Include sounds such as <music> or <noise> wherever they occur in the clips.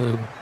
clue.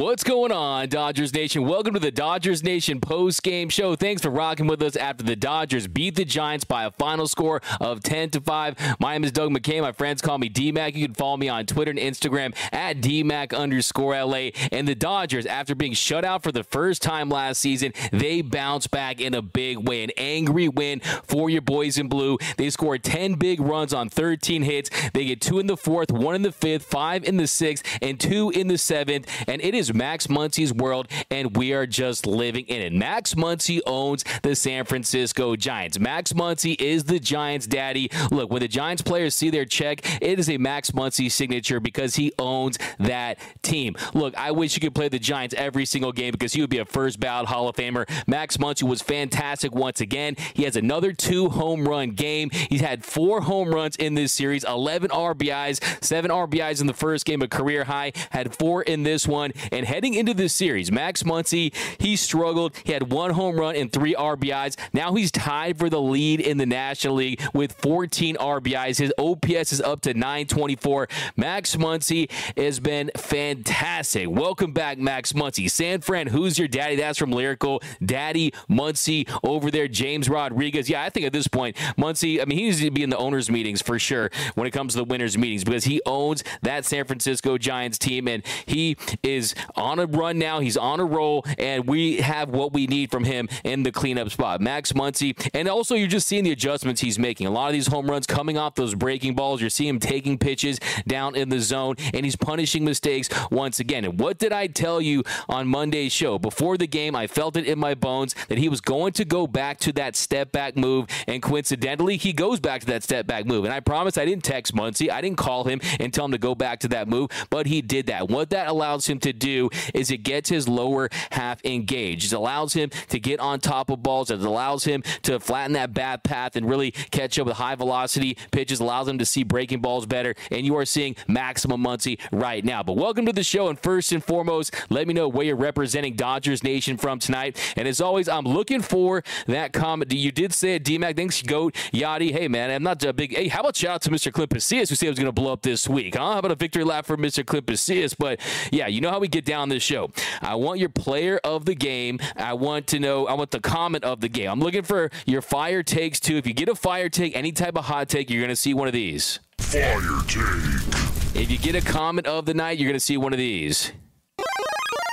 What's going on, Dodgers Nation? Welcome to the Dodgers Nation post game show. Thanks for rocking with us after the Dodgers beat the Giants by a final score of 10 to 5. My name is Doug McKay. My friends call me DMAC. You can follow me on Twitter and Instagram at DMAC underscore LA. And the Dodgers, after being shut out for the first time last season, they bounce back in a big way. An angry win for your boys in blue. They scored 10 big runs on 13 hits. They get two in the fourth, one in the fifth, five in the sixth, and two in the seventh. And it is Max Muncy's world, and we are just living in it. Max Muncy owns the San Francisco Giants. Max Muncy is the Giants' daddy. Look, when the Giants players see their check, it is a Max Muncy signature because he owns that team. Look, I wish you could play the Giants every single game because he would be a first ballot Hall of Famer. Max Muncy was fantastic once again. He has another two home run game. He's had four home runs in this series, 11 RBIs, seven RBIs in the first game, a career high, had four in this one. And heading into this series, Max Muncy, he struggled. He had one home run and three RBIs. Now he's tied for the lead in the National League with 14 RBIs. His OPS is up to 924. Max Muncy has been fantastic. Welcome back, Max Muncy. San Fran, who's your daddy? That's from Lyrical. Daddy Muncy over there, James Rodriguez. Yeah, I think at this point, Muncy, I mean, he needs to be in the owners' meetings for sure when it comes to the winners' meetings because he owns that San Francisco Giants team and he is on a run now. He's on a roll, and we have what we need from him in the cleanup spot. Max Muncy, and also you're just seeing the adjustments he's making. A lot of these home runs coming off those breaking balls. You're seeing him taking pitches down in the zone, and he's punishing mistakes once again. And what did I tell you on Monday's show? Before the game, I felt it in my bones that he was going to go back to that step back move, and coincidentally, he goes back to that step back move. And I promise I didn't text Muncy, I didn't call him and tell him to go back to that move, but he did that. What that allows him to do is it gets his lower half engaged. It allows him to get on top of balls. It allows him to flatten that bad path and really catch up with high velocity pitches. Allows him to see breaking balls better. And you are seeing maximum Muncy right now. But welcome to the show. And first and foremost, let me know where you're representing Dodgers Nation from tonight. And as always, I'm looking for that comment. You did say it, DMAC. Thanks, Goat Yachty. Hey, man, I'm not a big. Hey, how about shout out to Mr. Clint Pasillas who said it was going to blow up this week? Huh? How about a victory lap for Mr. Clint Pasillas? But yeah, you know how we get down this show. I want your player of the game. I want to know, I want the comment of the game. I'm looking for your fire takes too. If you get a fire take, any type of hot take, you're going to see one of these. Fire take. If you get a comment of the night, you're going to see one of these.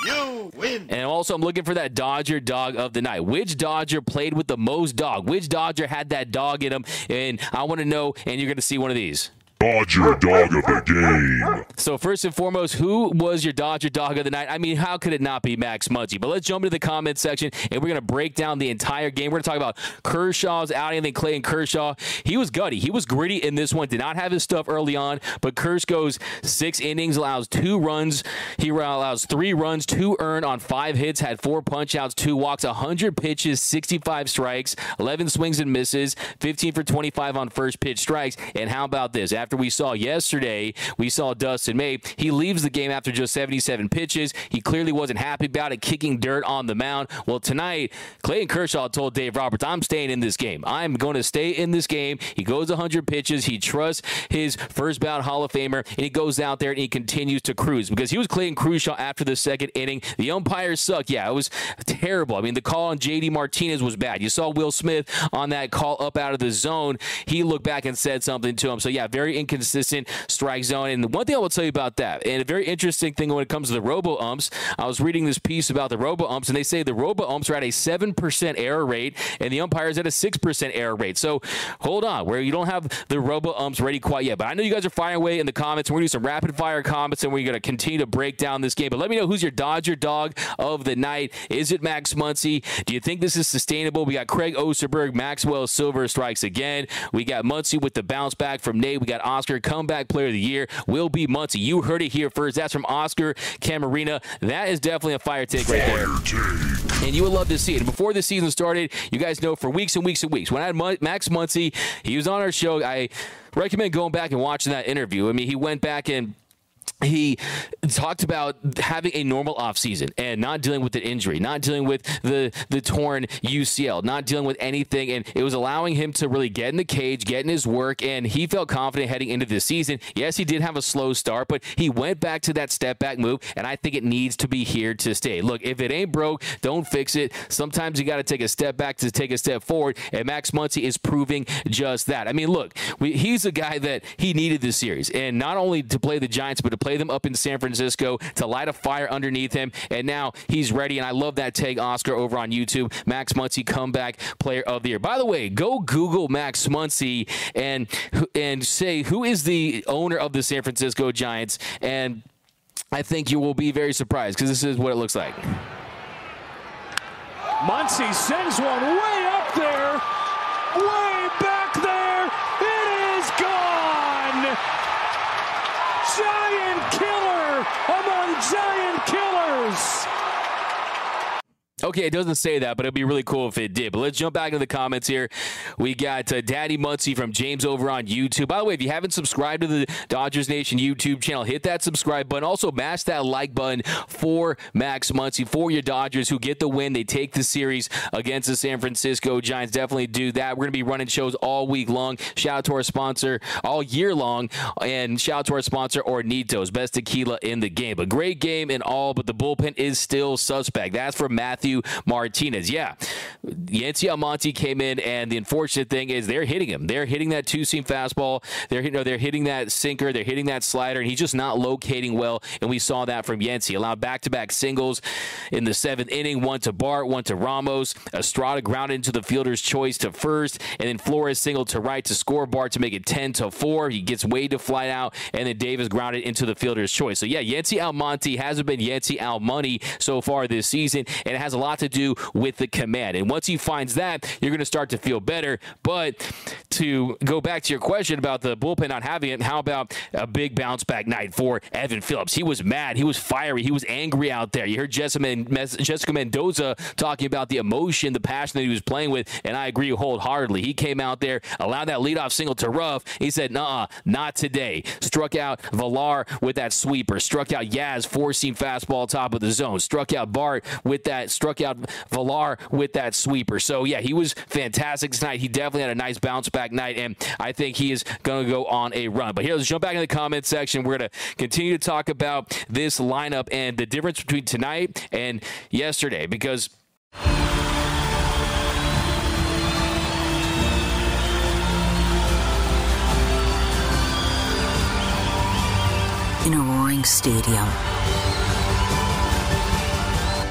You win. And also, I'm looking for that Dodger dog of the night. Which Dodger played with the most dog? Which Dodger had that dog in him? And I want to know, and you're going to see one of these. Dodger dog of the game. So first and foremost, who was your Dodger dog of the night? I mean, how could it not be Max Muncy? But let's jump into the comment section and we're gonna break down the entire game. We're gonna talk about Kershaw's outing. I think Clayton Kershaw, he was gutty. He was gritty in this one. Did not have his stuff early on, but Kersh goes six innings, allows two runs. He allows three runs, two earned on five hits, had four punchouts, two walks, 100 pitches, 65 strikes, 11 swings and misses, 15 for 25 on first pitch strikes. And how about this? After after we saw yesterday, we saw Dustin May. He leaves the game after just 77 pitches. He clearly wasn't happy about it, kicking dirt on the mound. Well, tonight, Clayton Kershaw told Dave Roberts, I'm staying in this game. I'm going to stay in this game. He goes 100 pitches. He trusts his first ballot Hall of Famer, and he goes out there and he continues to cruise because he was Clayton Kershaw after the second inning. The umpires suck. Yeah, it was terrible. I mean, the call on JD Martinez was bad. You saw Will Smith on that call up out of the zone. He looked back and said something to him. So, yeah, very inconsistent strike zone. And one thing I will tell you about that, and a very interesting thing when it comes to the robo umps, I was reading this piece about the robo umps, and they say the robo umps are at a 7% error rate, and the umpires at a 6% error rate. So, hold on, where you don't have the robo umps ready quite yet. But I know you guys are firing away in the comments. We're going to do some rapid fire comments, and we're going to continue to break down this game. But let me know who's your Dodger dog of the night. Is it Max Muncy? Do you think this is sustainable? We got Craig Osterberg, Maxwell Silver strikes again. We got Muncy with the bounce back from Nate. We got Oscar, comeback player of the year. Will be Muncy. You heard it here first. That's from Oscar Camarena. That is definitely a fire take right there. And you would love to see it. Before the season started, you guys know for weeks and weeks and weeks, when I had Max Muncy, he was on our show. I recommend going back and watching that interview. I mean, he went back and he talked about having a normal offseason and not dealing with an injury, not dealing with the the torn UCL, not dealing with anything, and it was allowing him to really get in the cage, get in his work, and he felt confident heading into the season. Yes, he did have a slow start, but he went back to that step back move, and I think it needs to be here to stay. Look, if it ain't broke, don't fix it. Sometimes you got to take a step back to take a step forward, and Max Muncy is proving just that. I mean, look, we, he's a guy that he needed this series, and not only to play the Giants, but to play play them up in San Francisco to light a fire underneath him. And now he's ready. And I love that tag, Oscar, over on YouTube. Max Muncy, comeback player of the year. By the way, go Google Max Muncy and and say who is the owner of the San Francisco Giants. And I think you will be very surprised because this is what it looks like. Muncy sends one way up there, way back there. It is gone. Giant killer among giant killers. Okay, it doesn't say that, but it'd be really cool if it did. But let's jump back into the comments here. We got uh, Daddy Muncy from James over on YouTube. By the way, if you haven't subscribed to the Dodgers Nation YouTube channel, hit that subscribe button. Also, mash that like button for Max Muncy, for your Dodgers who get the win. They take the series against the San Francisco Giants. Definitely do that. We're going to be running shows all week long. Shout out to our sponsor all year long. And shout out to our sponsor, Hornitos, best tequila in the game. A great game and all, but the bullpen is still suspect. That's for Matthew. Matthew Martinez. Yeah, Yency Almonte came in, and the unfortunate thing is they're hitting him. They're hitting that two seam fastball. They're you know, they're hitting that sinker. They're hitting that slider, and he's just not locating well. And we saw that from Yency. Allowed back to back singles in the seventh inning. One to Bart, one to Ramos. Estrada grounded into the fielder's choice to first, and then Flores singled to right to score Bart to make it 10 to 4. He gets Wade to fly out, and then Davis grounded into the fielder's choice. So yeah, Yency Almonte hasn't been Yency Almonte so far this season, and it has a lot to do with the command. And once he finds that, you're going to start to feel better. But to go back to your question about the bullpen not having it, how about a big bounce back night for Evan Phillips? He was mad. He was fiery. He was angry out there. You heard Jessica Mendoza talking about the emotion, the passion that he was playing with, and I agree wholeheartedly. He came out there, allowed that leadoff single to Ruf. He said, nah, not today. Struck out Villar with that sweeper. Struck out Yaz, four seam fastball top of the zone. Struck out Bart with that out Villar with that sweeper. So, yeah, he was fantastic tonight. He definitely had a nice bounce back night, and I think he is going to go on a run. But here, let's jump back in the comment section. We're going to continue to talk about this lineup and the difference between tonight and yesterday because. In a roaring stadium,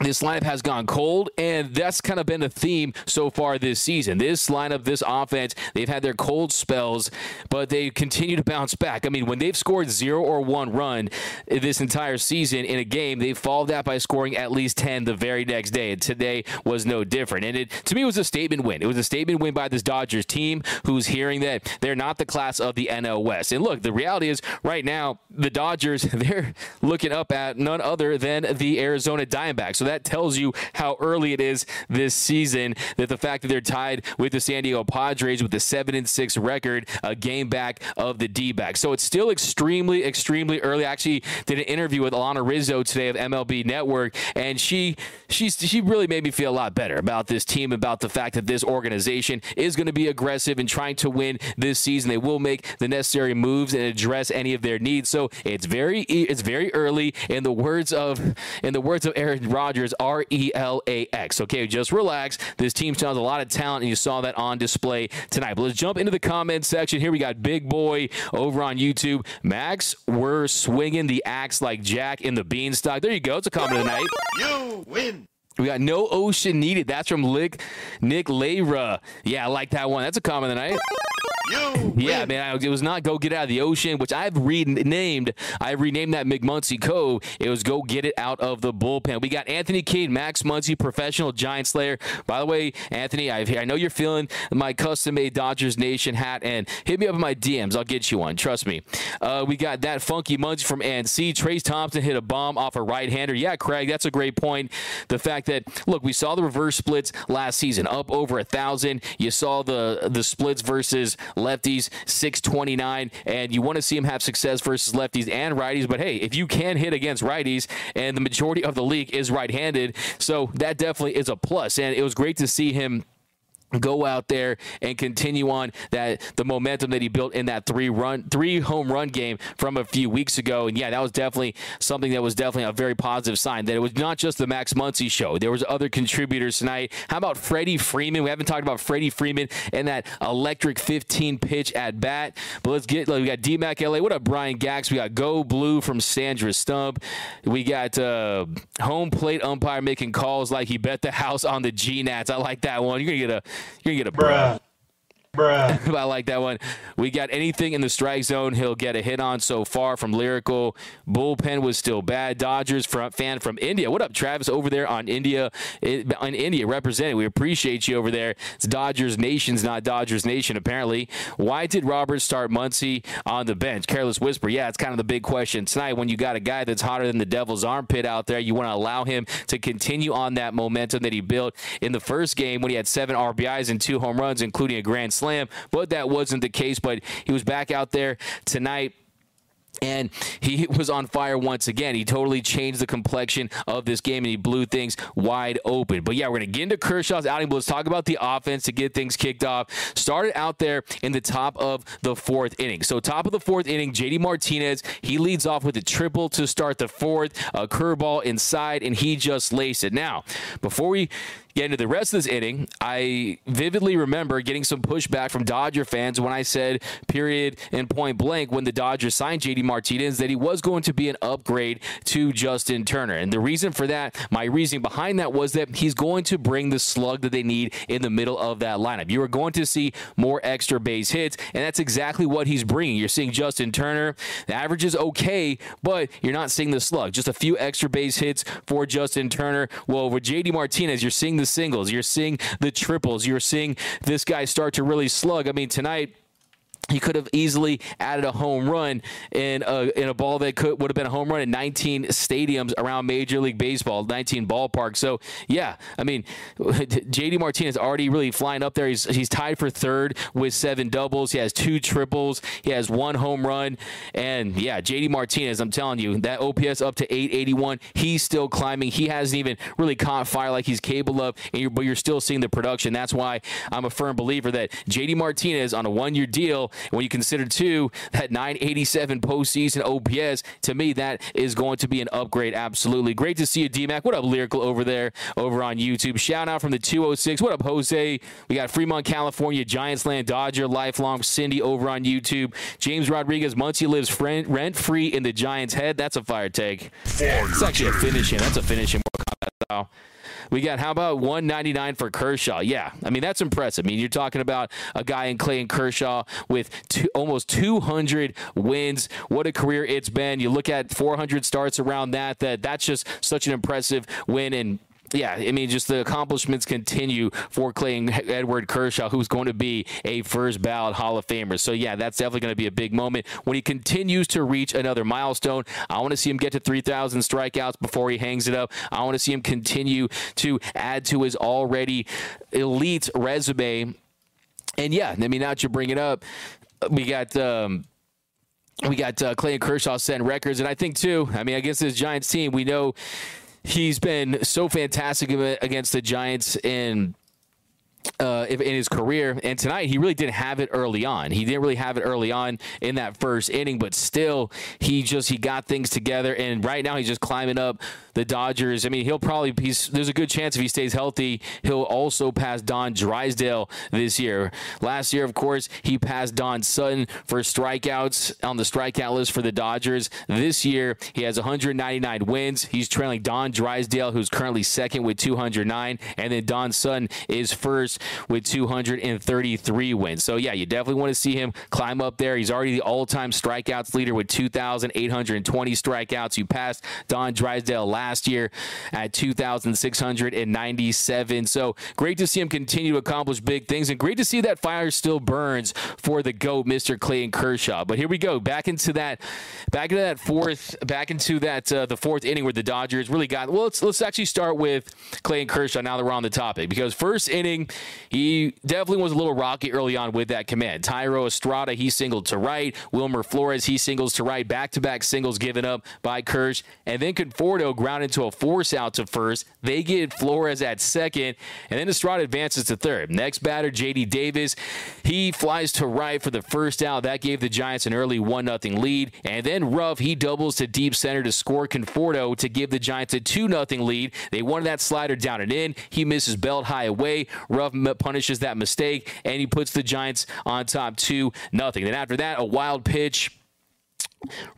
This lineup has gone cold, and that's kind of been a theme so far this season. This lineup, this offense, they've had their cold spells, but they continue to bounce back. I mean, when they've scored zero or one run this entire season in a game, they followed that by scoring at least 10 the very next day, and today was no different. And it, to me, it was a statement win. It was a statement win by this Dodgers team who's hearing that they're not the class of the NL West. And look, the reality is right now, the Dodgers, <laughs> they're looking up at none other than the Arizona Diamondbacks. So that tells you how early it is this season. That the fact that they're tied with the San Diego Padres with the seven and six record, a game back of the D-backs. So it's still extremely, extremely early. I actually did an interview with Alanna Rizzo today of MLB Network, and she she's she really made me feel a lot better about this team, about the fact that this organization is going to be aggressive in trying to win this season. They will make the necessary moves and address any of their needs. So it's very it's very early. In the words of in the words of Aaron Rodgers, R E L A X. Okay, just relax. This team still has a lot of talent, and you saw that on display tonight. But let's jump into the comment section. Here we got Big Boy over on YouTube. Max, we're swinging the axe like Jack in the beanstalk. There you go. It's a comment of the night. You win. We got no ocean needed. That's from Lick, Nick Leira. Yeah, I like that one. That's a comment tonight. You Yeah, win. man, I- it was not go get out of the ocean, which I've renamed. I renamed that McMuncie Cove. It was go get it out of the bullpen. We got Anthony Kane, Max Muncy, professional Giant Slayer. By the way, Anthony, I, I know you're feeling my custom made Dodgers Nation hat, and hit me up in my DMs. I'll get you one. Trust me. Uh, we got that funky Muncy from NC. Trayce Thompson hit a bomb off a right hander. Yeah, Craig, that's a great point. The fact that look, we saw the reverse splits last season, up over a thousand. You saw the the splits versus lefties, 629, and you want to see him have success versus lefties and righties. But hey, if you can hit against righties, and the majority of the league is right-handed, so that definitely is a plus. And it was great to see him go out there and continue on that the momentum that he built in that three run three home run game from a few weeks ago. And yeah that was definitely something that was definitely a very positive sign that it was not just the Max Muncy show. There was other contributors tonight. How about Freddie Freeman? We haven't talked about Freddie Freeman and that electric 15 pitch at bat but let's get like, we got DMAC LA what up Brian Gax? We got Go Blue from Sandra Stump. We got uh, home plate umpire making calls like he bet the house on the G Nats. I like that one. You're gonna get a you're gonna get a bruh. Bruh. <laughs> I like that one. We got anything in the strike zone, he'll get a hit on so far from Lyrical. Bullpen was still bad. Dodgers front fan from India. What up, Travis, over there on India, on India representing. We appreciate you over there. It's Dodgers Nation's not Dodgers Nation, apparently. Why did Roberts start Muncy on the bench? Careless Whisper. Yeah, it's kind of the big question tonight. When you got a guy that's hotter than the devil's armpit out there, you want to allow him to continue on that momentum that he built in the first game when he had seven RBIs and two home runs, including a grand slam. Slam, but that wasn't the case. But he was back out there tonight. And he <laughs> was on fire once again. He totally changed the complexion of this game and he blew things wide open. But yeah, we're going to get into Kershaw's outing, but let's talk about the offense to get things kicked off. Started out there in the top of the fourth inning. So, top of the fourth inning, JD Martinez, he leads off with a triple to start the fourth, a curveball inside, and he just laced it. Now, before we get into the rest of this inning, I vividly remember getting some pushback from Dodger fans when I said, period and point blank, when the Dodgers signed JD Martinez, that he was going to be an upgrade to Justin Turner. And the reason for that, my reasoning behind that was that he's going to bring the slug that they need in the middle of that lineup. You are going to see more extra base hits, and that's exactly what he's bringing. You're seeing Justin Turner, the average is okay, but you're not seeing the slug. Just a few extra base hits for Justin Turner. Well, with JD Martinez, you're seeing the singles, you're seeing the triples, you're seeing this guy start to really slug. I mean, tonight he could have easily added a home run in a, in a ball that could would have been a home run in 19 stadiums around Major League Baseball, 19 ballparks. So yeah, I mean, <laughs> JD Martinez already really flying up there. He's he's tied for third with seven doubles. He has two triples. He has one home run, and yeah, JD Martinez. I'm telling you, that OPS up to 881. He's still climbing. He hasn't even really caught fire like he's capable of, you're, but you're still seeing the production. That's why I'm a firm believer that JD Martinez on a one-year deal when you consider too that 987 postseason OPS, to me that is going to be an upgrade. Absolutely, great to see you, DMAC. What up, lyrical over there over on YouTube? Shout out from the 206. What up, Jose? We got Fremont, California, Giants Land Dodger, lifelong Cindy over on YouTube. James Rodriguez, Muncy lives rent free in the Giants' head. That's a fire take. Fire It's actually a take. finish in. That's a finish in. Mortal Kombat. Kershaw. We got how about 199 for Kershaw? Yeah, I mean that's impressive. I mean you're talking about a guy in Clayton Kershaw with two, almost 200 wins. What a career it's been. You look at 400 starts around that. That that's just such an impressive win and yeah, I mean, just the accomplishments continue for Clayton Edward Kershaw, who's going to be a first ballot Hall of Famer. So, yeah, that's definitely going to be a big moment when he continues to reach another milestone. I want to see him get to 3,000 strikeouts before he hangs it up. I want to see him continue to add to his already elite resume. And yeah, I mean, now that you bring it up, we got. Um, we got uh, Clayton Kershaw setting records, and I think too. I mean, against this Giants team, we know he's been so fantastic against the Giants in uh, in his career. And tonight, he really didn't have it early on. He didn't really have it early on in that first inning, but still, he just he got things together. And right now, he's just climbing up the Dodgers. I mean, he'll probably he's, there's a good chance if he stays healthy, he'll also pass Don Drysdale this year. Last year, of course, he passed Don Sutton for strikeouts on the strikeout list for the Dodgers. This year, he has 199 wins. He's trailing Don Drysdale, who's currently second with 209, and then Don Sutton is first with 233 wins. So yeah, you definitely want to see him climb up there. He's already the all-time strikeouts leader with 2,820 strikeouts. You passed Don Drysdale last last year at 2,697. So great to see him continue to accomplish big things and great to see that fire still burns for the GOAT, Mr. Clayton Kershaw. But here we go. Back into that, back into that fourth, back into that, uh, the fourth inning where the Dodgers really got, well, let's, let's actually start with Clayton Kershaw now that we're on the topic because first inning, he definitely was a little rocky early on with that command. Thairo Estrada, he singled to right. Wilmer Flores, he singles to right. Back to back singles given up by Kersh. And then Conforto into a force out to first. They get Flores at second, and then Estrada advances to third. Next batter, J.D. Davis. He flies to right for the first out. That gave the Giants an early 1 0 lead. And then Ruf, he doubles to deep center to score Conforto to give the Giants a 2 0 lead. They wanted that slider down and in. He misses belt high away. Ruf punishes that mistake, and he puts the Giants on top 2 0. Then after that, a wild pitch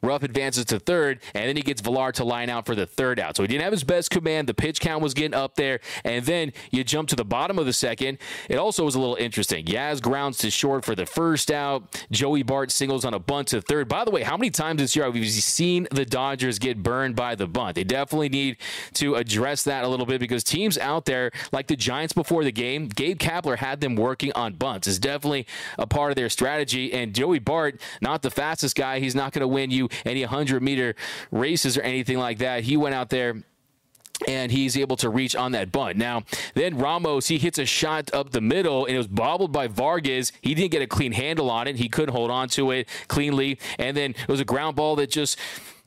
Ruf advances to third, and then he gets Villar to line out for the third out. So he didn't have his best command. The pitch count was getting up there, and then you jump to the bottom of the second. It also was a little interesting. Yaz grounds to short for the first out. Joey Bart singles on a bunt to third. By the way, how many times this year have we seen the Dodgers get burned by the bunt? They definitely need to address that a little bit because teams out there, like the Giants before the game, Gabe Kapler had them working on bunts. It's definitely a part of their strategy. And Joey Bart, not the fastest guy. He's not going to win you any 100 meter races or anything like that. He went out there and he's able to reach on that bunt. Now, then Ramos, he hits a shot up the middle, and it was bobbled by Vargas. He didn't get a clean handle on it. He couldn't hold on to it cleanly. And then it was a ground ball that just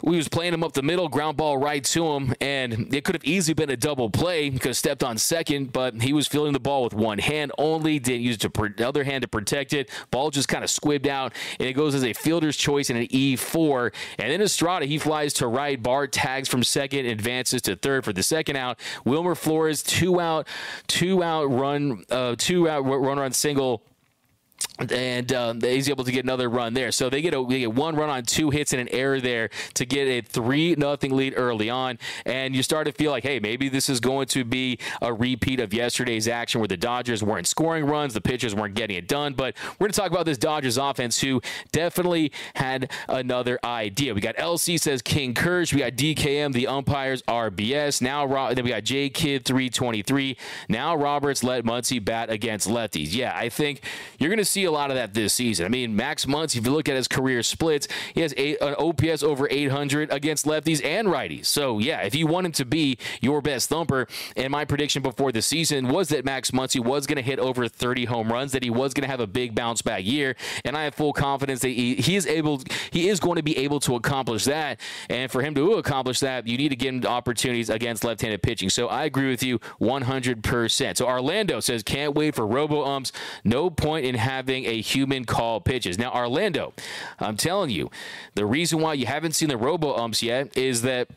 we was playing him up the middle, ground ball right to him, and it could have easily been a double play. Have stepped on second, but he was feeling the ball with one hand only. Didn't use the other hand to protect it. Ball just kind of squibbed out, and it goes as a fielder's choice in an E4. And then Estrada, he flies to right. Bart tags from second, advances to third for the second out. Wilmer Flores, two out, two out run, uh, two out run on single and um, he's able to get another run there. So they get a they get one run on two hits and an error there to get a three nothing lead early on, and you start to feel like, hey, maybe this is going to be a repeat of yesterday's action where the Dodgers weren't scoring runs, the pitchers weren't getting it done. But we're going to talk about this Dodgers offense who definitely had another idea. We got LC says King Kersh, we got DKM, the umpires RBS. Now then we got J Kid 323. Now Roberts let Muncy bat against lefties. Yeah, I think you're going to see a lot of that this season. I mean, Max Muncy, if you look at his career splits, he has an uh, OPS over 800 against lefties and righties. So, yeah, if you want him to be your best thumper, and my prediction before the season was that Max Muncy was going to hit over 30 home runs, that he was going to have a big bounce back year, and I have full confidence that he, he is able, he is going to be able to accomplish that. And for him to accomplish that, you need to give him opportunities against left-handed pitching. So I agree with you 100%. So Orlando says can't wait for robo umps. No point in having having a human call pitches. Now, Orlando, I'm telling you, the reason why you haven't seen the robo umps yet is that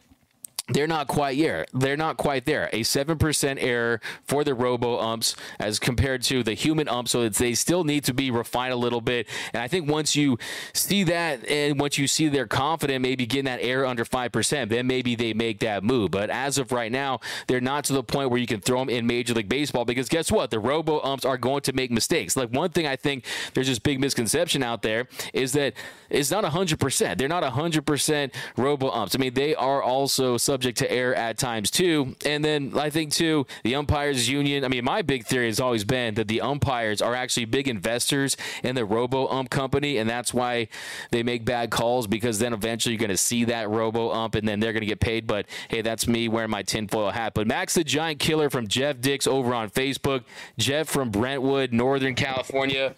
they're not quite there. They're not quite there. A 7% error for the robo umps as compared to the human umps. So they still need to be refined a little bit. And I think once you see that and once you see they're confident, maybe getting that error under 5%, then maybe they make that move. But as of right now, they're not to the point where you can throw them in Major League Baseball because guess what? The robo umps are going to make mistakes. Like one thing I think there's this big misconception out there is that it's not 100%. They're not 100% robo umps. I mean, they are also subject to error at times too. And then I think too, the umpires union. I mean, my big theory has always been that the umpires are actually big investors in the robo ump company, and that's why they make bad calls because then eventually you're going to see that robo ump, and then they're going to get paid. But hey, that's me wearing my tinfoil hat. But Max the Giant Killer from Jeff Dix over on Facebook. Jeff from Brentwood, Northern California.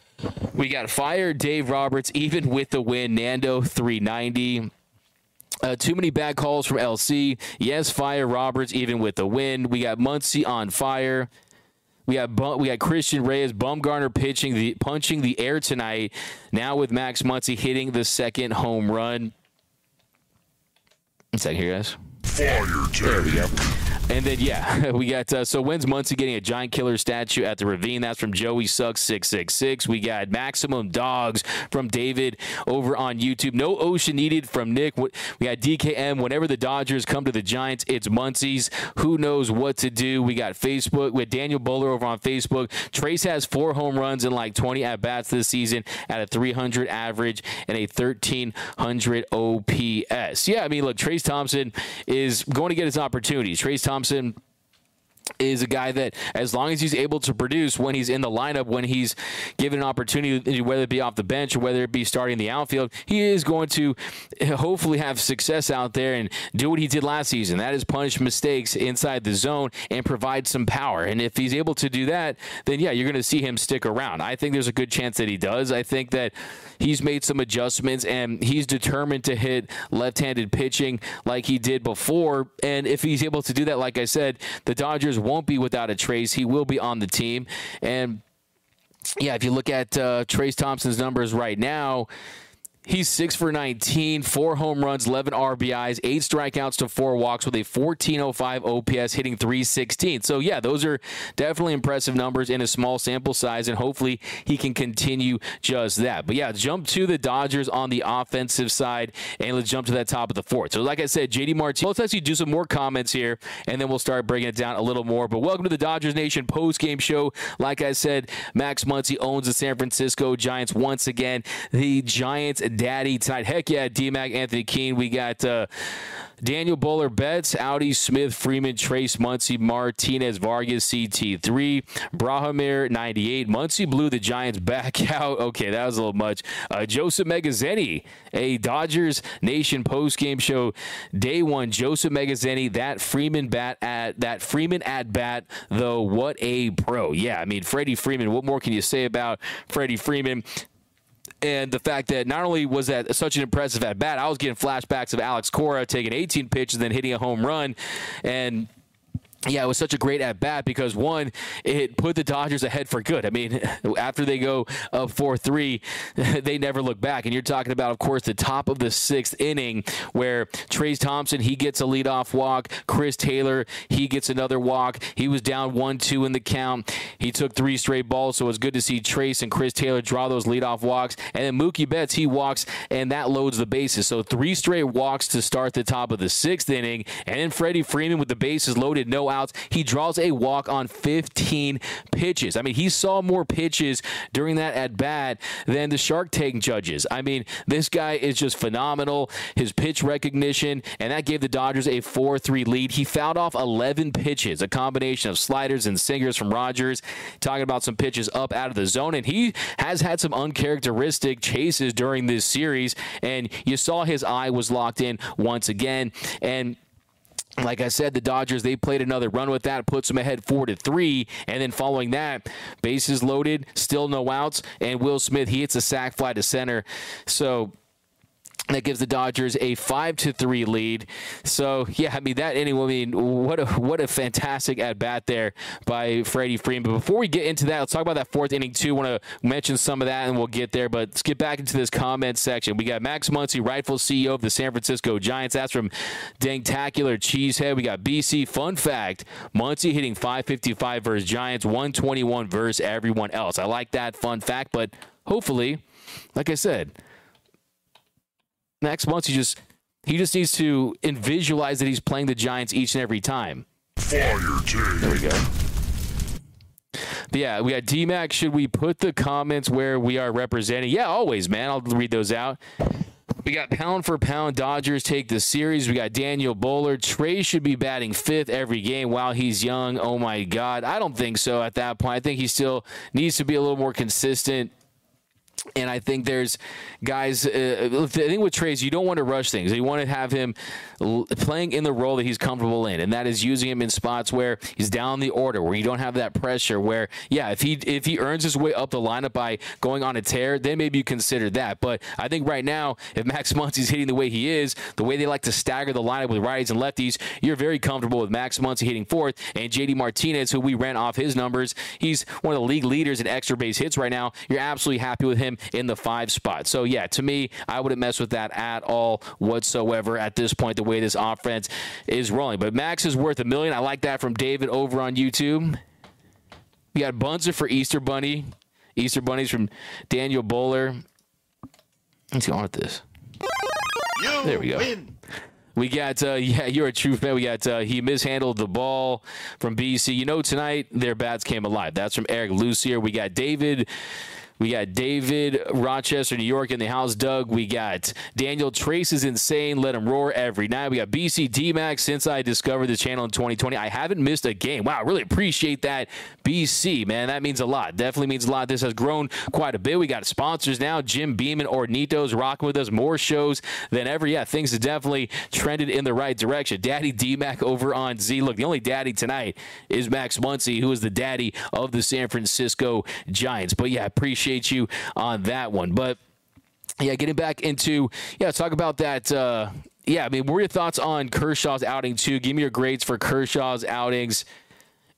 We got fire Dave Roberts, even with the win. Nando 390. Uh, too many bad calls from LC. Yes, fire Roberts even with the win. We got Muncy on fire. We got we got Christian Reyes, Bumgarner pitching the punching the air tonight. Now with Max Muncy hitting the second home run. One second here, guys. Fire There we go. And then yeah, <laughs> we got uh, so when's Muncy getting a giant killer statue at the ravine? That's from Joey Sucks six six six. We got maximum dogs from David over on YouTube. No ocean needed from Nick. We got DKM. Whenever the Dodgers come to the Giants, it's Muncy's. Who knows what to do? We got Facebook with Daniel Bowler over on Facebook. Trayce has four home runs and like 20 at bats this season at a 300 average and a 1300 OPS. Yeah, I mean, look, Trayce Thompson is going to get his opportunities. Trayce Thompson is a guy that, as long as he's able to produce when he's in the lineup, when he's given an opportunity, whether it be off the bench or whether it be starting the outfield, he is going to hopefully have success out there and do what he did last season. That is punish mistakes inside the zone and provide some power. And if he's able to do that, then yeah, you're going to see him stick around. I think there's a good chance that he does. I think that he's made some adjustments and he's determined to hit left-handed pitching like he did before. And if he's able to do that, like I said, the Dodgers won't be without a Trace. He will be on the team. And yeah, if you look at uh, Trayce Thompson's numbers right now, He's six for 19, four home runs, 11 RBIs, eight strikeouts to four walks with a 1405 OPS, hitting 316. So, yeah, those are definitely impressive numbers in a small sample size, and hopefully he can continue just that. But, yeah, jump to the Dodgers on the offensive side, and let's jump to that top of the fourth. So, like I said, JD Martinez, let's actually do some more comments here, and then we'll start bringing it down a little more. But, welcome to the Dodgers Nation post game show. Like I said, Max Muncy owns the San Francisco Giants once again. The Giants daddy tonight. Heck yeah, DMAC, Anthony Keene. We got uh, Daniel Bowler, Betts, Audi, Smith, Freeman, Trayce, Muncy, Martinez, Vargas, CT3, Brahamir, 98. Muncy blew the Giants back <laughs> out. Okay, that was a little much. Uh, Joseph Megazzeni, a Dodgers Nation post game show, day one. Joseph Megazeni, that Freeman bat at that Freeman at bat, though. What a pro. Yeah, I mean, Freddie Freeman, what more can you say about Freddie Freeman? And the fact that not only was that such an impressive at bat, I was getting flashbacks of Alex Cora taking 18 pitches and then hitting a home run, and yeah, it was such a great at bat because one, it put the Dodgers ahead for good. I mean, <laughs> after they go up four three, <laughs> they never look back. And you're talking about, of course, the top of the sixth inning where Trayce Thompson he gets a leadoff walk, Chris Taylor he gets another walk. He was down one two in the count. He took three straight balls, so it was good to see Trayce and Chris Taylor draw those leadoff walks. And then Mookie Betts he walks and that loads the bases. So three straight walks to start the top of the sixth inning, and then Freddie Freeman with the bases loaded, no outs. He draws a walk on 15 pitches. I mean, he saw more pitches during that at bat than the Shark Tank judges. I mean, this guy is just phenomenal. His pitch recognition, and that gave the Dodgers a 4 3 lead. He fouled off 11 pitches, a combination of sliders and sinkers from Rogers, talking about some pitches up out of the zone. And he has had some uncharacteristic chases during this series, and you saw his eye was locked in once again. And like I said, the Dodgers they played another run with that, puts them ahead four to three, and then following that, bases loaded, still no outs, and Will Smith he hits a sac fly to center. So that gives the Dodgers a five to three lead. So yeah, I mean that anyway. I mean what a what a fantastic at bat there by Freddie Freeman. But before we get into that, let's talk about that fourth inning too. Want to mention some of that, and we'll get there. But let's get back into this comment section. We got Max Muncy, rightful CEO of the San Francisco Giants. That's from Dangtacular Cheesehead. We got BC. Fun fact: Muncy hitting 555 versus Giants, 121 versus everyone else. I like that fun fact, but hopefully, like I said next month he just he just needs to visualize that he's playing the Giants each and every time. Fire team. There we go. But yeah, we got DMAC. Should we put the comments where we are representing? Yeah, always, man. I'll read those out. We got pound for pound Dodgers take the series. We got Daniel Bowler. Trey should be batting fifth every game while he's young. Oh my God. I don't think so at that point. I think he still needs to be a little more consistent and I think there's guys. Uh, the thing with Trey is you don't want to rush things. You want to have him l- playing in the role that he's comfortable in, and that is using him in spots where he's down the order, where you don't have that pressure. Where yeah, if he if he earns his way up the lineup by going on a tear, then maybe you consider that. But I think right now, if Max <laughs> Muncy's hitting the way he is, the way they like to stagger the lineup with righties and lefties, you're very comfortable with Max Muncy hitting fourth and JD Martinez, who we ran off his numbers. He's one of the league leaders in extra base hits right now. You're absolutely happy with him him in the five spot. So, yeah, to me, I wouldn't mess with that at all whatsoever at this point, the way this offense is rolling. But Max is worth a million. I like that from David over on YouTube. We got Bunzer for Easter Bunny. Easter Bunnies from Daniel Bowler. Let's go on with this. You there we go. Win. We got, uh, <laughs> yeah, you're a true fan. We got, uh, he mishandled the ball from BC. You know, tonight their bats came alive. That's from Eric Lucier. We got David we got David, Rochester, New York in the house. Doug. We got Daniel Trayce is insane. Let him roar every night. We got BC DMAX since I discovered the channel in 2020. I haven't missed a game. Wow, really appreciate that. BC, man, that means a lot. Definitely means a lot. This has grown quite a bit. We got sponsors now. Jim Beam and Hornitos rocking with us. More shows than ever. Yeah, things have definitely trended in the right direction. Daddy DMAC over on Z. Look, the only daddy tonight is Max Muncy, who is the daddy of the San Francisco Giants. But yeah, appreciate appreciate you on that one. But yeah, getting back into yeah, talk about that. Uh, yeah, I mean, what are your thoughts on Kershaw's outing too? Give me your grades for Kershaw's outings.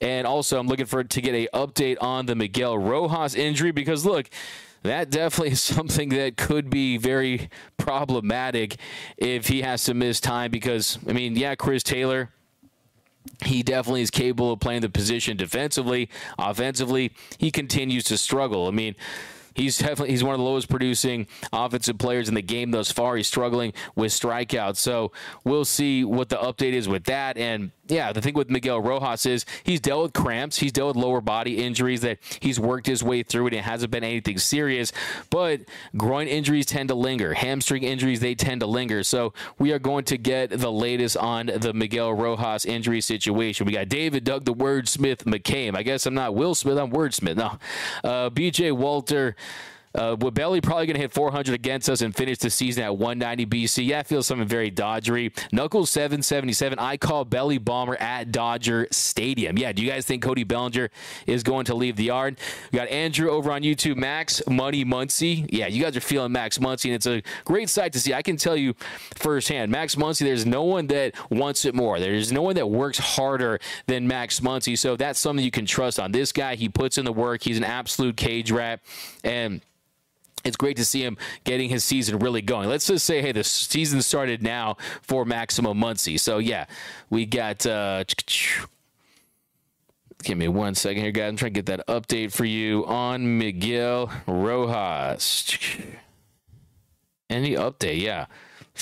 And also, I'm looking for to get a update on the Miguel Rojas injury because look, that definitely is <laughs> something that could be very problematic if he has to miss time. Because I mean, yeah, Chris Taylor he definitely is capable of playing the position defensively. Offensively, he continues to struggle. I mean, He's definitely he's one of the lowest producing offensive players in the game thus far. He's struggling with strikeouts. So we'll see what the update is with that. And yeah, the thing with Miguel Rojas is he's dealt with cramps, he's dealt with lower body injuries that he's worked his way through, and it hasn't been anything serious. But groin injuries tend to linger, hamstring injuries they tend to linger. So we are going to get the latest on the Miguel Rojas injury situation. We got David Doug the Wordsmith McCain. I guess I'm not Will Smith, I'm Wordsmith. No, uh, BJ Walter. Uh, with Belly probably going to hit 400 against us and finish the season at 190 BC. Yeah, feels something very Dodgery. Knuckles 777. I call Belly Bomber at Dodger Stadium. Yeah, do you guys think Cody Bellinger is going to leave the yard? We got Andrew over on YouTube. Max Money Muncy. Yeah, you guys are feeling Max Muncy, and it's a great sight to see. I can tell you firsthand, Max Muncy. There's no one that wants it more. There's no one that works harder than Max Muncy. So that's something you can trust on. This guy, he puts in the work. He's an absolute cage rat, and it's great to see him getting his season really going. Let's just say, hey, the season started now for Maximo Muncy. So yeah, we got. Uh, give me one second here, guys. I'm trying to get that update for you on Miguel Rojas. Any update? Yeah.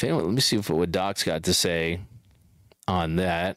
Let me see what Doc's got to say on that.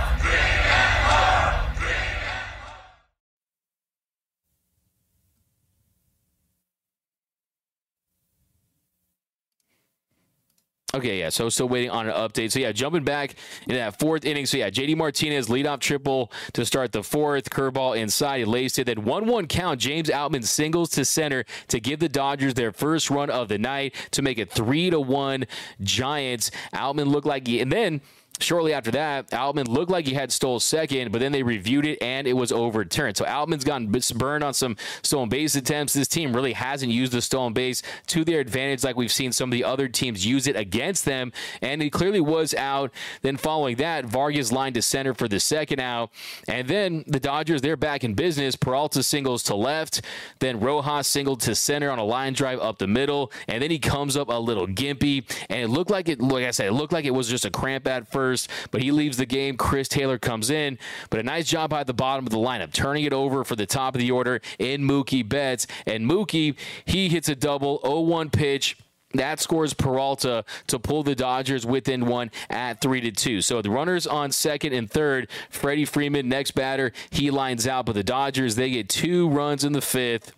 Okay, yeah. So still waiting on an update. So yeah, jumping back in that fourth inning. So yeah, JD Martinez leadoff triple to start the fourth. Curveball inside. He laced it. Then one-one count. James Outman singles to center to give the Dodgers their first run of the night to make it three to one Giants. Outman looked like he, and then Shortly after that, Outman looked like he had stole second, but then they reviewed it and it was overturned. So Outman's gotten burned on some stolen base attempts. This team really hasn't used the stolen base to their advantage like we've seen some of the other teams use it against them. And he clearly was out. Then following that, Vargas lined to center for the second out. And then the Dodgers, they're back in business. Peralta singles to left. Then Rojas singled to center on a line drive up the middle. And then he comes up a little gimpy. And it looked like it, like I said, it looked like it was just a cramp at first first, but he leaves the game. Chris Taylor comes in, but a nice job by the bottom of the lineup, turning it over for the top of the order in Mookie Betts. And Mookie, he hits a double 0 1 pitch. That scores Peralta to pull the Dodgers within one at three to two. So the runners on second and third. Freddie Freeman, next batter, he lines out, but the Dodgers they get two runs in the fifth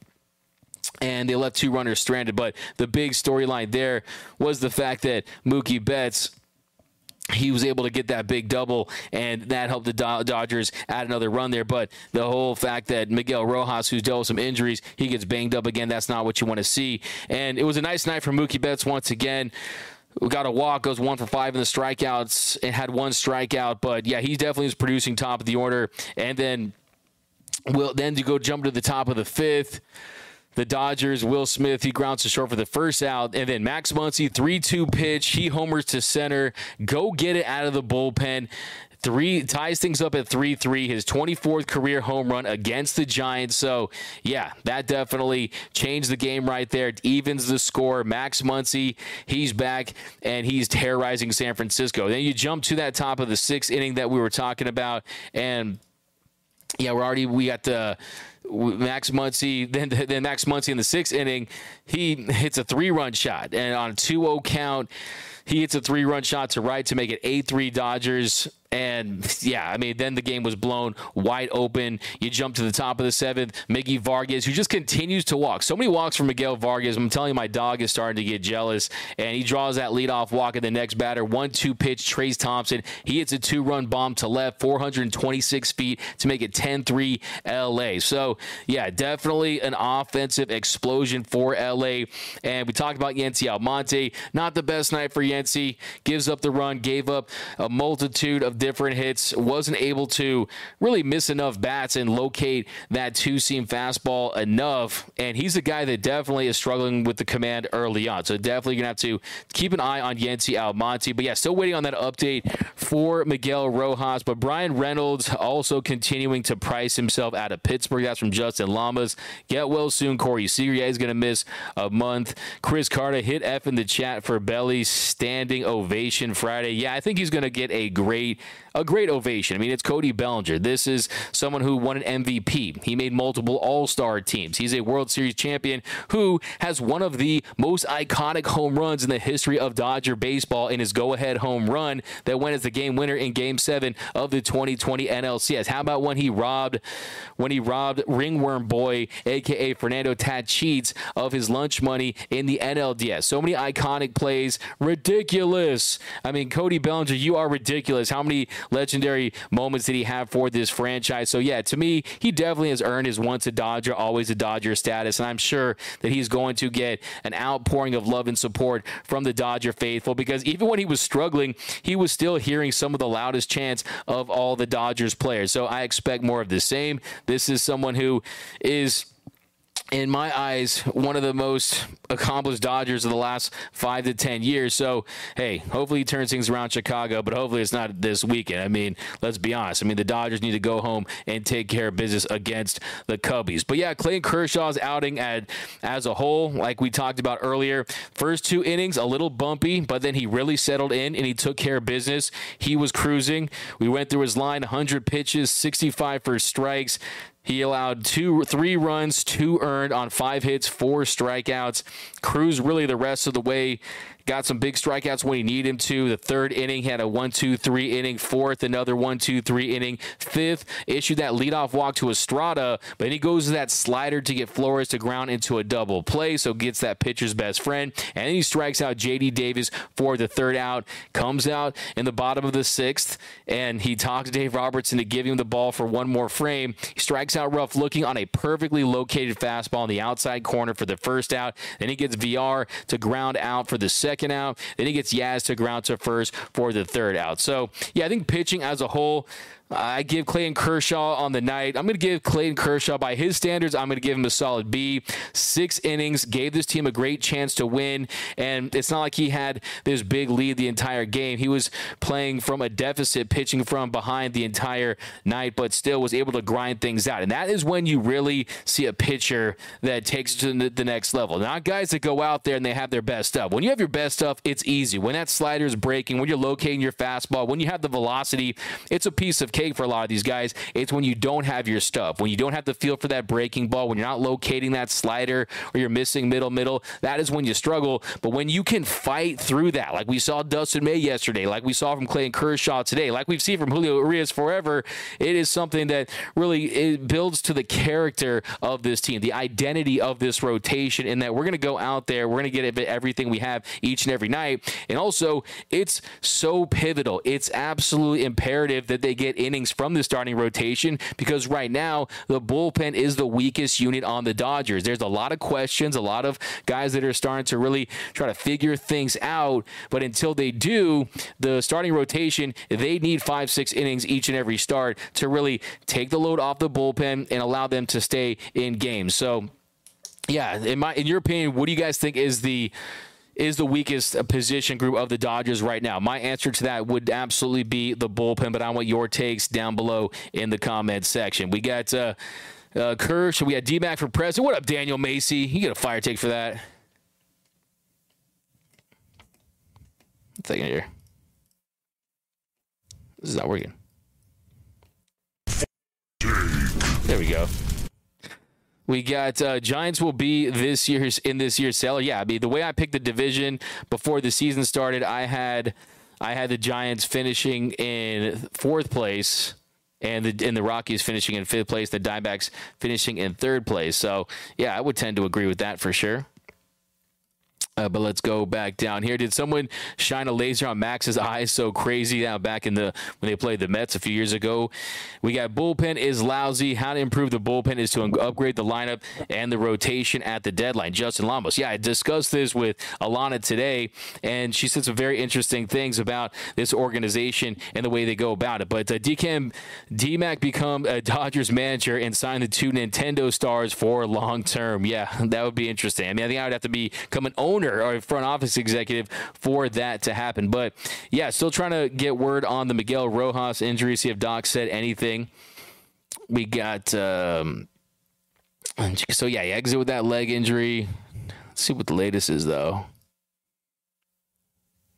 and they left two runners stranded. But the big storyline there was the fact that Mookie Betts he was able to get that big double, and that helped the Dodgers add another run there. But the whole fact that Miguel Rojas, who's dealt with some injuries, he gets banged up again, that's not what you want to see. And it was a nice night for Mookie Betts once again. We got a walk, goes one for five in the strikeouts, and had one strikeout. But yeah, he definitely is producing top of the order. And then, will then to go jump to the top of the fifth the Dodgers. Will Smith, he grounds to short for the first out. And then Max Muncy, 3 2 pitch. He homers to center. Go get it out of the bullpen. Three ties things up at 3 3, his 24th career home run against the Giants. So, yeah, that definitely changed the game right there. It evens the score. Max Muncy, he's back and he's terrorizing San Francisco. Then you jump to that top of the sixth inning that we were talking about. And, yeah, we're already, we got the Max Muncy, <laughs> then then Max Muncy in the sixth inning, he hits a three run shot, and on a 2-0 count, he hits a three run shot to right to make it 8 3 Dodgers. And yeah, I mean, then the game was blown wide open. You jump to the top of the seventh. Miggy Vargas, who just continues to walk. So many walks from Miguel Vargas. I'm telling you, my dog is starting to get jealous. And he draws that leadoff walk at the next batter. One two pitch, Trayce Thompson. He hits a two run bomb to left, 426 feet to make it 10 3 LA. So yeah, definitely an offensive explosion for LA. And we talked about Yency Almonte. Not the best night for Yency. Gives up the run, gave up a multitude of different hits, wasn't able to really miss enough bats and locate that two seam fastball enough. And he's a guy that definitely is struggling with the command early on. So definitely going to have to keep an eye on Yency Almonte. But yeah, still waiting on that update for Miguel Rojas. But Bryan Reynolds also continuing to price himself out of Pittsburgh. That's from Justin Lamas. Get well soon, Corey. Yeah, he's going to miss a month. Chris Carter hit F in the chat for Belly's Standing ovation Friday. Yeah, I think he's going to get a great a great ovation. I mean, it's Cody Bellinger. This is someone who won an MVP. He made multiple All Star teams. He's a World Series champion who has one of the most iconic home runs in the history of Dodger baseball in his go ahead home run that went as the game winner in Game 7 of the 2020 NLCS. How about when he robbed when he robbed Ringworm Boy, aka Fernando Tatis, of his lunch money in the NLDS? So many iconic plays. Ridiculous. I mean, Cody Bellinger, you are ridiculous. How many legendary moments did he have for this franchise? So, yeah, to me, he definitely has earned his once a Dodger, always a Dodger status. And I'm sure that he's going to get an outpouring of love and support from the Dodger faithful because even when he was struggling, he was still hearing some of the loudest chants of all the Dodgers players. So, I expect more of the same. This is someone who is in my eyes, one of the most accomplished Dodgers of the last five to ten years. So, hey, hopefully he turns things around Chicago, but hopefully it's not this weekend. I mean, let's be honest. I mean, the Dodgers need to go home and take care of business against the Cubbies. But yeah, Clayton Kershaw's outing at, as a whole, like we talked about earlier, first two innings a little bumpy, but then he really settled in and he took care of business. He was cruising. We went through his line, 100 pitches, 65 for strikes. He allowed two, three runs, two earned on five hits, four strikeouts. Cruz really the rest of the way got some big strikeouts when he needed him to. The third inning had a one, two, three inning. Fourth, another one, two, three inning. Fifth, issued that leadoff walk to Estrada, but then he goes to that slider to get Flores to ground into a double play, so gets that pitcher's best friend. And he strikes out J.D. Davis for the third out. Comes out in the bottom of the sixth, and he talks Dave Robertson to give him the ball for one more frame. He strikes out rough looking on a perfectly located fastball in the outside corner for the first out. Then he gets VR to ground out for the second out. Then he gets Yaz to ground to first for the third out. So, yeah, I think pitching as a whole, I give Clayton Kershaw on the night. I'm going to give Clayton Kershaw, by his standards, I'm going to give him a solid B. Six innings, gave this team a great chance to win. And it's not like he had this big lead the entire game. He was playing from a deficit, pitching from behind the entire night, but still was able to grind things out. And that is when you really see a pitcher that takes it to the next level. Not guys that go out there and they have their best stuff. When you have your best stuff, it's easy. When that slider is breaking, when you're locating your fastball, when you have the velocity, it's a piece of cake for a lot of these guys. It's when you don't have your stuff, when you don't have the feel for that breaking ball, when you're not locating that slider or you're missing middle middle. That is when you struggle. But when you can fight through that, like we saw Dustin May yesterday, like we saw from Clayton Kershaw today, like we've seen from Julio Urias forever, it is something that really it builds to the character of this team, the identity of this rotation, and that we're going to go out there, we're going to get everything we have each and every night. And also, it's so pivotal. It's absolutely imperative that they get innings from the starting rotation because right now the bullpen is the weakest unit on the Dodgers. There's a lot of questions, a lot of guys that are starting to really try to figure things out, but until they do, the starting rotation, they need five, six innings each and every start to really take the load off the bullpen and allow them to stay in games. So, yeah, in my in your opinion, what do you guys think is the is the weakest position group of the Dodgers right now? My answer to that would absolutely be the bullpen, but I want your takes down below in the comment section. We got uh, uh, Kersh, we got DMAC for president. What up, Daniel Macy? You get a fire take for that. Second here. This is not working. There we go. We got uh, Giants will be this year's in this year's seller. Yeah, I mean the way I picked the division before the season started, I had I had the Giants finishing in fourth place and the and the Rockies finishing in fifth place, the Diamondbacks finishing in third place. So yeah, I would tend to agree with that for sure. Uh, but let's go back down here. Did someone shine a laser on Max's eyes so crazy now back in the when they played the Mets a few years ago? We got bullpen is lousy. How to improve the bullpen is to upgrade the lineup and the rotation at the deadline. Justin Lamos. Yeah, I discussed this with Alanna today, and she said some very interesting things about this organization and the way they go about it. But uh, DCAM DMAC become a Dodgers manager and sign the two Nintendo stars for long term. Yeah, <laughs> that would be interesting. I mean, I think I would have to become an owner owner or front office executive for that to happen. But yeah, still trying to get word on the Miguel Rojas injury, see if Doc said anything. We got, um, so yeah, he exit with that leg injury. Let's see what the latest is, though.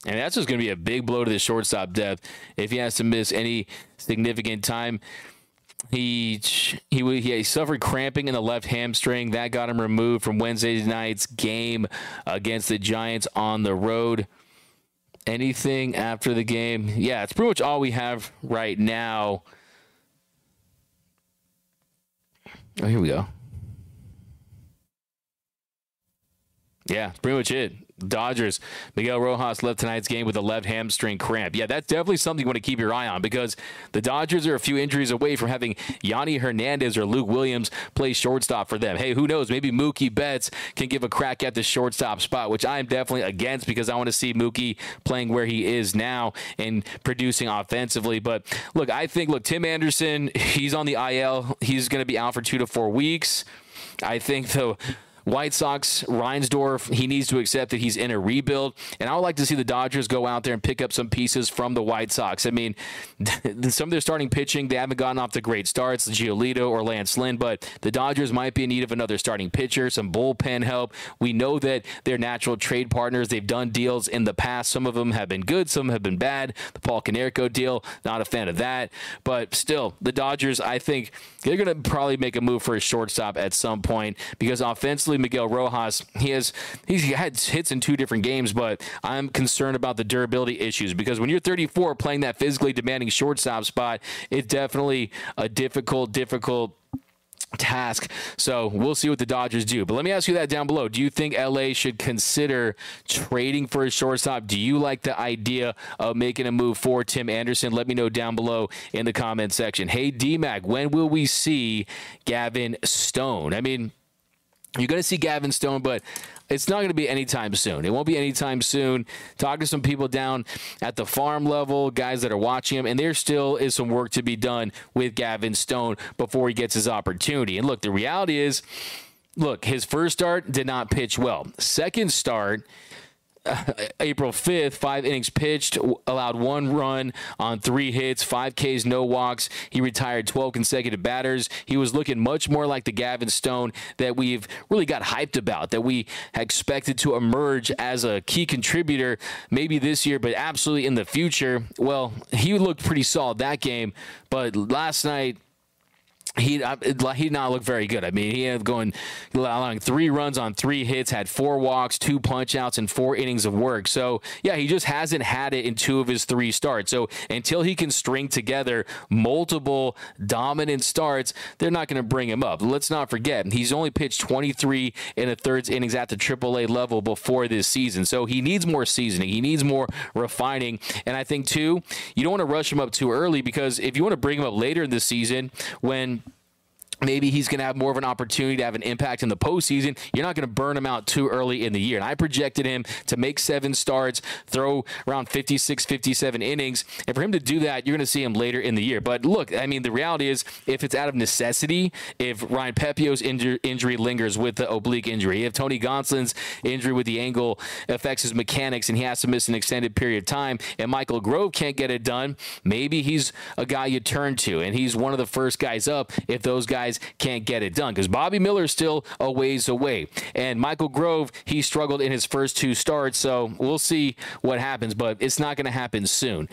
And that's just going to be a big blow to the shortstop depth if he has to miss any significant time. He he he suffered cramping in the left hamstring that got him removed from Wednesday night's game against the Giants on the road. Anything after the game? Yeah, it's pretty much all we have right now. Oh, here we go. Yeah, pretty much it. Dodgers, Miguel Rojas left tonight's game with a left hamstring cramp. Yeah, that's definitely something you want to keep your eye on because the Dodgers are a few injuries away from having Yonny Hernandez or Luke Williams play shortstop for them. Hey, who knows? Maybe Mookie Betts can give a crack at the shortstop spot, which I'm definitely against because I want to see Mookie playing where he is now and producing offensively. But look, I think, look, Tim Anderson, he's on the IL. He's going to be out for two to four weeks. I think, though, White Sox, Reinsdorf, he needs to accept that he's in a rebuild. And I would like to see the Dodgers go out there and pick up some pieces from the White Sox. I mean, <laughs> some of their starting pitching, they haven't gotten off the great starts, Giolito or Lance Lynn, but the Dodgers might be in need of another starting pitcher, some bullpen help. We know that they're natural trade partners. They've done deals in the past. Some of them have been good, some have been bad. The Paul Konerko deal, not a fan of that. But still, the Dodgers, I think they're going to probably make a move for a shortstop at some point because offensively, Miguel Rojas, he has he's had hits in two different games, but I'm concerned about the durability issues because when you're 34 playing that physically demanding shortstop spot, it's definitely a difficult, difficult task. So we'll see what the Dodgers do. But let me ask you that down below. Do you think LA should consider trading for a shortstop? Do you like the idea of making a move for Tim Anderson? Let me know down below in the comment section. Hey, DMAC, when will we see Gavin Stone? I mean, you're going to see Gavin Stone, but it's not going to be anytime soon. It won't be anytime soon. Talk to some people down at the farm level, guys that are watching him, and there still is some work to be done with Gavin Stone before he gets his opportunity. And look, the reality is, look, his first start did not pitch well. Second start, <laughs> April 5th, five innings pitched, allowed one run on three hits, five Ks, no walks. He retired 12 consecutive batters. He was looking much more like the Gavin Stone that we've really got hyped about, that we expected to emerge as a key contributor maybe this year, but absolutely in the future. Well, he looked pretty solid that game, but last night, he he did not look very good. I mean, he up going allowing three runs on three hits, had four walks, two punchouts, and four innings of work. So yeah, he just hasn't had it in two of his three starts. So until he can string together multiple dominant starts, they're not going to bring him up. Let's not forget he's only pitched 23 in a third innings at the AAA level before this season. So he needs more seasoning. He needs more refining. And I think too, you don't want to rush him up too early because if you want to bring him up later in the season when maybe he's going to have more of an opportunity to have an impact in the postseason. You're not going to burn him out too early in the year. And I projected him to make seven starts, throw around 56, 57 innings. And for him to do that, you're going to see him later in the year. But look, I mean, the reality is if it's out of necessity, if Ryan Pepiot's injur- injury lingers with the oblique injury, if Tony Gonsolin's injury with the ankle affects his mechanics and he has to miss an extended period of time, and Michael Grove can't get it done, maybe he's a guy you turn to. And he's one of the first guys up if those guys guys can't get it done because Bobby Miller is still a ways away. And Michael Grove, he struggled in his first two starts. So we'll see what happens, but it's not going to happen soon.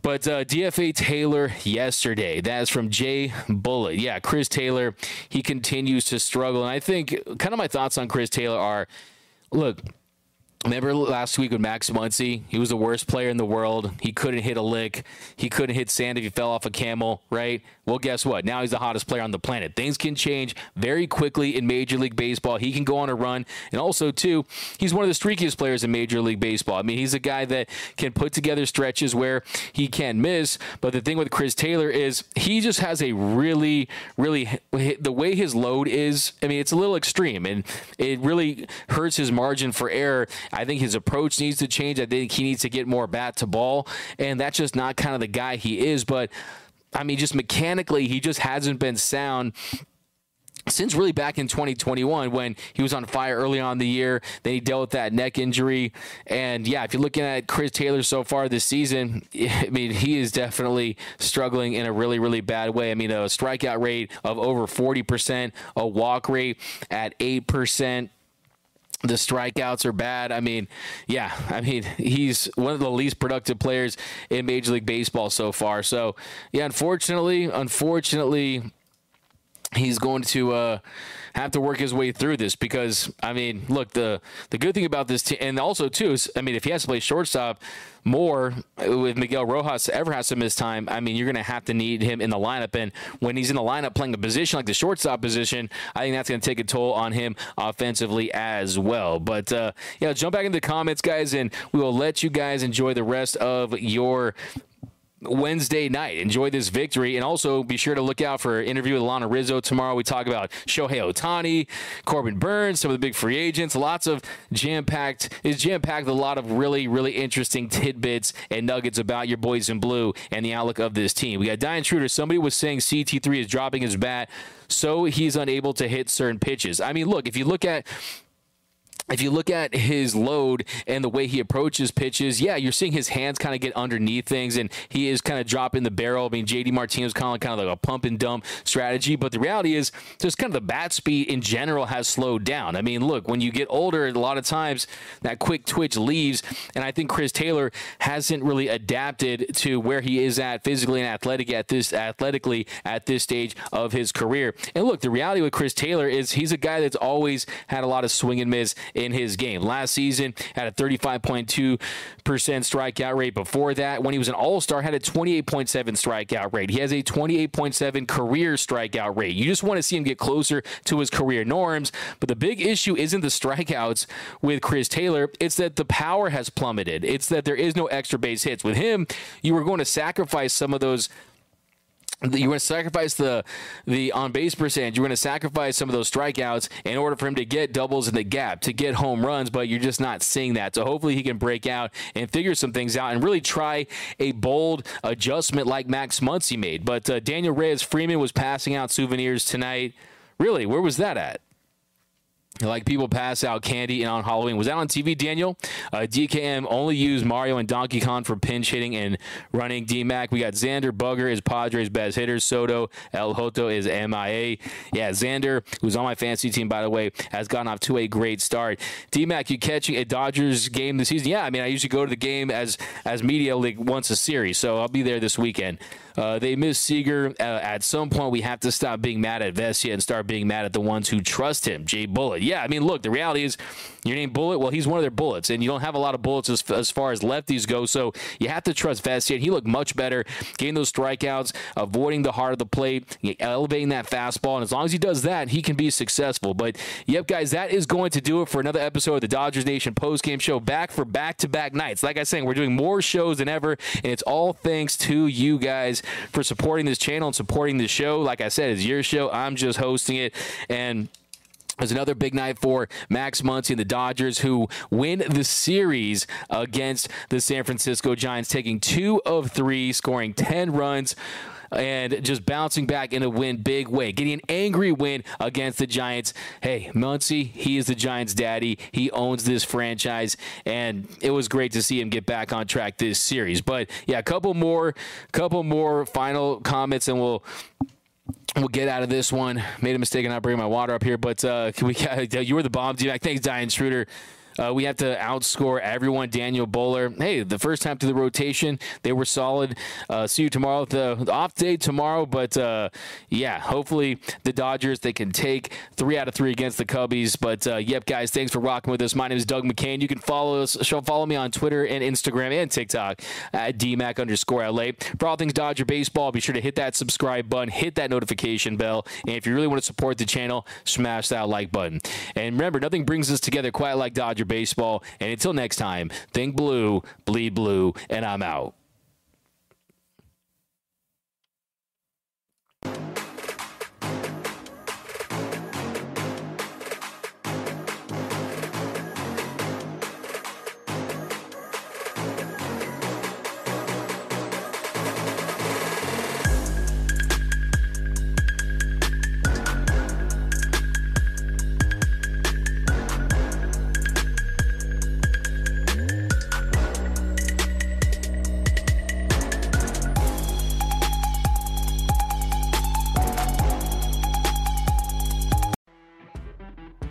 But uh, DFA Taylor yesterday, that is from Jay Bullet. Yeah, Chris Taylor, he continues to struggle. And I think kind of my thoughts on Chris Taylor are look, Remember last week with Max Muncy? He was the worst player in the world. He couldn't hit a lick. He couldn't hit sand if he fell off a camel, right? Well, guess what? Now he's the hottest player on the planet. Things can change very quickly in Major League Baseball. He can go on a run. And also, too, he's one of the streakiest players in Major League Baseball. I mean, he's a guy that can put together stretches where he can miss. But the thing with Chris Taylor is he just has a really, really, the way his load is, I mean, it's a little extreme and it really hurts his margin for error. I think his approach needs to change. I think he needs to get more bat to ball. And that's just not kind of the guy he is. But I mean, just mechanically, he just hasn't been sound since really back in 2021 when he was on fire early on the year. Then he dealt with that neck injury. And yeah, if you're looking at Chris Taylor so far this season, <laughs> I mean, he is definitely struggling in a really, really bad way. I mean, a strikeout rate of over 40%, a walk rate at 8% the strikeouts are bad. I mean, yeah, I mean, <laughs> he's one of the least productive players in Major League Baseball so far. So, yeah, unfortunately, unfortunately, he's going to uh, have to work his way through this because I mean, look the the good thing about this team, and also too is I mean, if he has to play shortstop more with Miguel Rojas ever has to miss time, I mean, you're going to have to need him in the lineup, and when he's in the lineup playing a position like the shortstop position, I think that's going to take a toll on him offensively as well. But uh, yeah, jump back into the comments, guys, and we will let you guys enjoy the rest of your Wednesday night. Enjoy this victory, and also be sure to look out for an interview with Lana Rizzo tomorrow. We talk about Shohei Ohtani, Corbin Burnes, some of the big free agents. Lots of jam packed is jam packed with a lot of really really interesting tidbits and nuggets about your boys in blue and the outlook of this team. We got Diane Schroeder. Somebody was saying CT3 is dropping his bat, so he's unable to hit certain pitches. I mean, look if you look at if you look at his load and the way he approaches pitches, yeah, you're seeing his hands kind of get underneath things, and he is kind of dropping the barrel. I mean, JD Martinez of kind of like a pump and dump strategy, but the reality is, just kind of the bat speed in general has slowed down. I mean, look, when you get older, a lot of times that quick twitch leaves, and I think Chris Taylor hasn't really adapted to where he is at physically and athletic at this athletically at this stage of his career. And look, the reality with Chris Taylor is he's a guy that's always had a lot of swing and miss in his game. Last season had a 35.2% strikeout rate. Before that, when he was an All-Star, had a 28.7 strikeout rate. He has a 28.7 career strikeout rate. You just want to see him get closer to his career norms. But the big issue isn't the strikeouts with Chris Taylor. It's that the power has plummeted. It's that there is no extra base hits. With him, you were going to sacrifice some of those you're going to sacrifice the the on base percentage. You're going to sacrifice some of those strikeouts in order for him to get doubles in the gap, to get home runs, but you're just not seeing that. So hopefully he can break out and figure some things out and really try a bold adjustment like Max Muncy made. But uh, Daniel Reyes Freeman was passing out souvenirs tonight. Really, where was that at? Like people pass out candy and on Halloween. Was that on TV, Daniel? Uh, DKM only used Mario and Donkey Kong for pinch hitting and running. DMAC, we got Xander Bogaerts is Padres' best hitter. Soto El Hoto is MIA. Yeah, Xander, who's on my fantasy team, by the way, has gotten off to a great start. DMAC, you catching a Dodgers game this season? Yeah, I mean, I usually go to the game as as media league once a series, so I'll be there this weekend. Uh, they miss Seager. Uh, at some point, we have to stop being mad at Vesia and start being mad at the ones who trust him. Jay Bullet. Yeah, I mean, look, the reality is your name Bullet. Well, he's one of their bullets, and you don't have a lot of bullets as, as far as lefties go. So you have to trust Vesia. He looked much better, getting those strikeouts, avoiding the heart of the plate, elevating that fastball. And as long as he does that, he can be successful. But yep, guys, that is going to do it for another episode of the Dodgers Nation post game show. Back for back to back nights. Like I was saying, we're doing more shows than ever, and it's all thanks to you guys for supporting this channel and supporting the show. Like I said, it's your show. I'm just hosting it. And there's another big night for Max Muncy and the Dodgers, who win the series against the San Francisco Giants, taking two of three, scoring 10 runs and just bouncing back in a win big way, getting an angry win against the Giants. Hey, Muncy, he is the Giants' daddy. He owns this franchise, and it was great to see him get back on track this series. But yeah, a couple more, couple more final comments, and we'll we'll get out of this one. Made a mistake in not bringing my water up here, but uh, <laughs> we got, you were the bomb, D-Mac. Thanks, Diane Schroeder. Uh, we have to outscore everyone. Daniel Bowler. Hey, the first time through the rotation, they were solid. Uh, see you tomorrow. The, off day tomorrow, but uh, yeah, hopefully the Dodgers they can take three out of three against the Cubbies. But uh, yep, guys, thanks for rocking with us. My name is Doug McKain. You can follow us. Follow me on Twitter and Instagram and TikTok at DMAC underscore LA. For all things Dodger baseball, be sure to hit that subscribe button, hit that notification bell, and if you really want to support the channel, smash that like button. And remember, nothing brings us together quite like Dodger baseball. And until next time, think blue, bleed blue, and I'm out.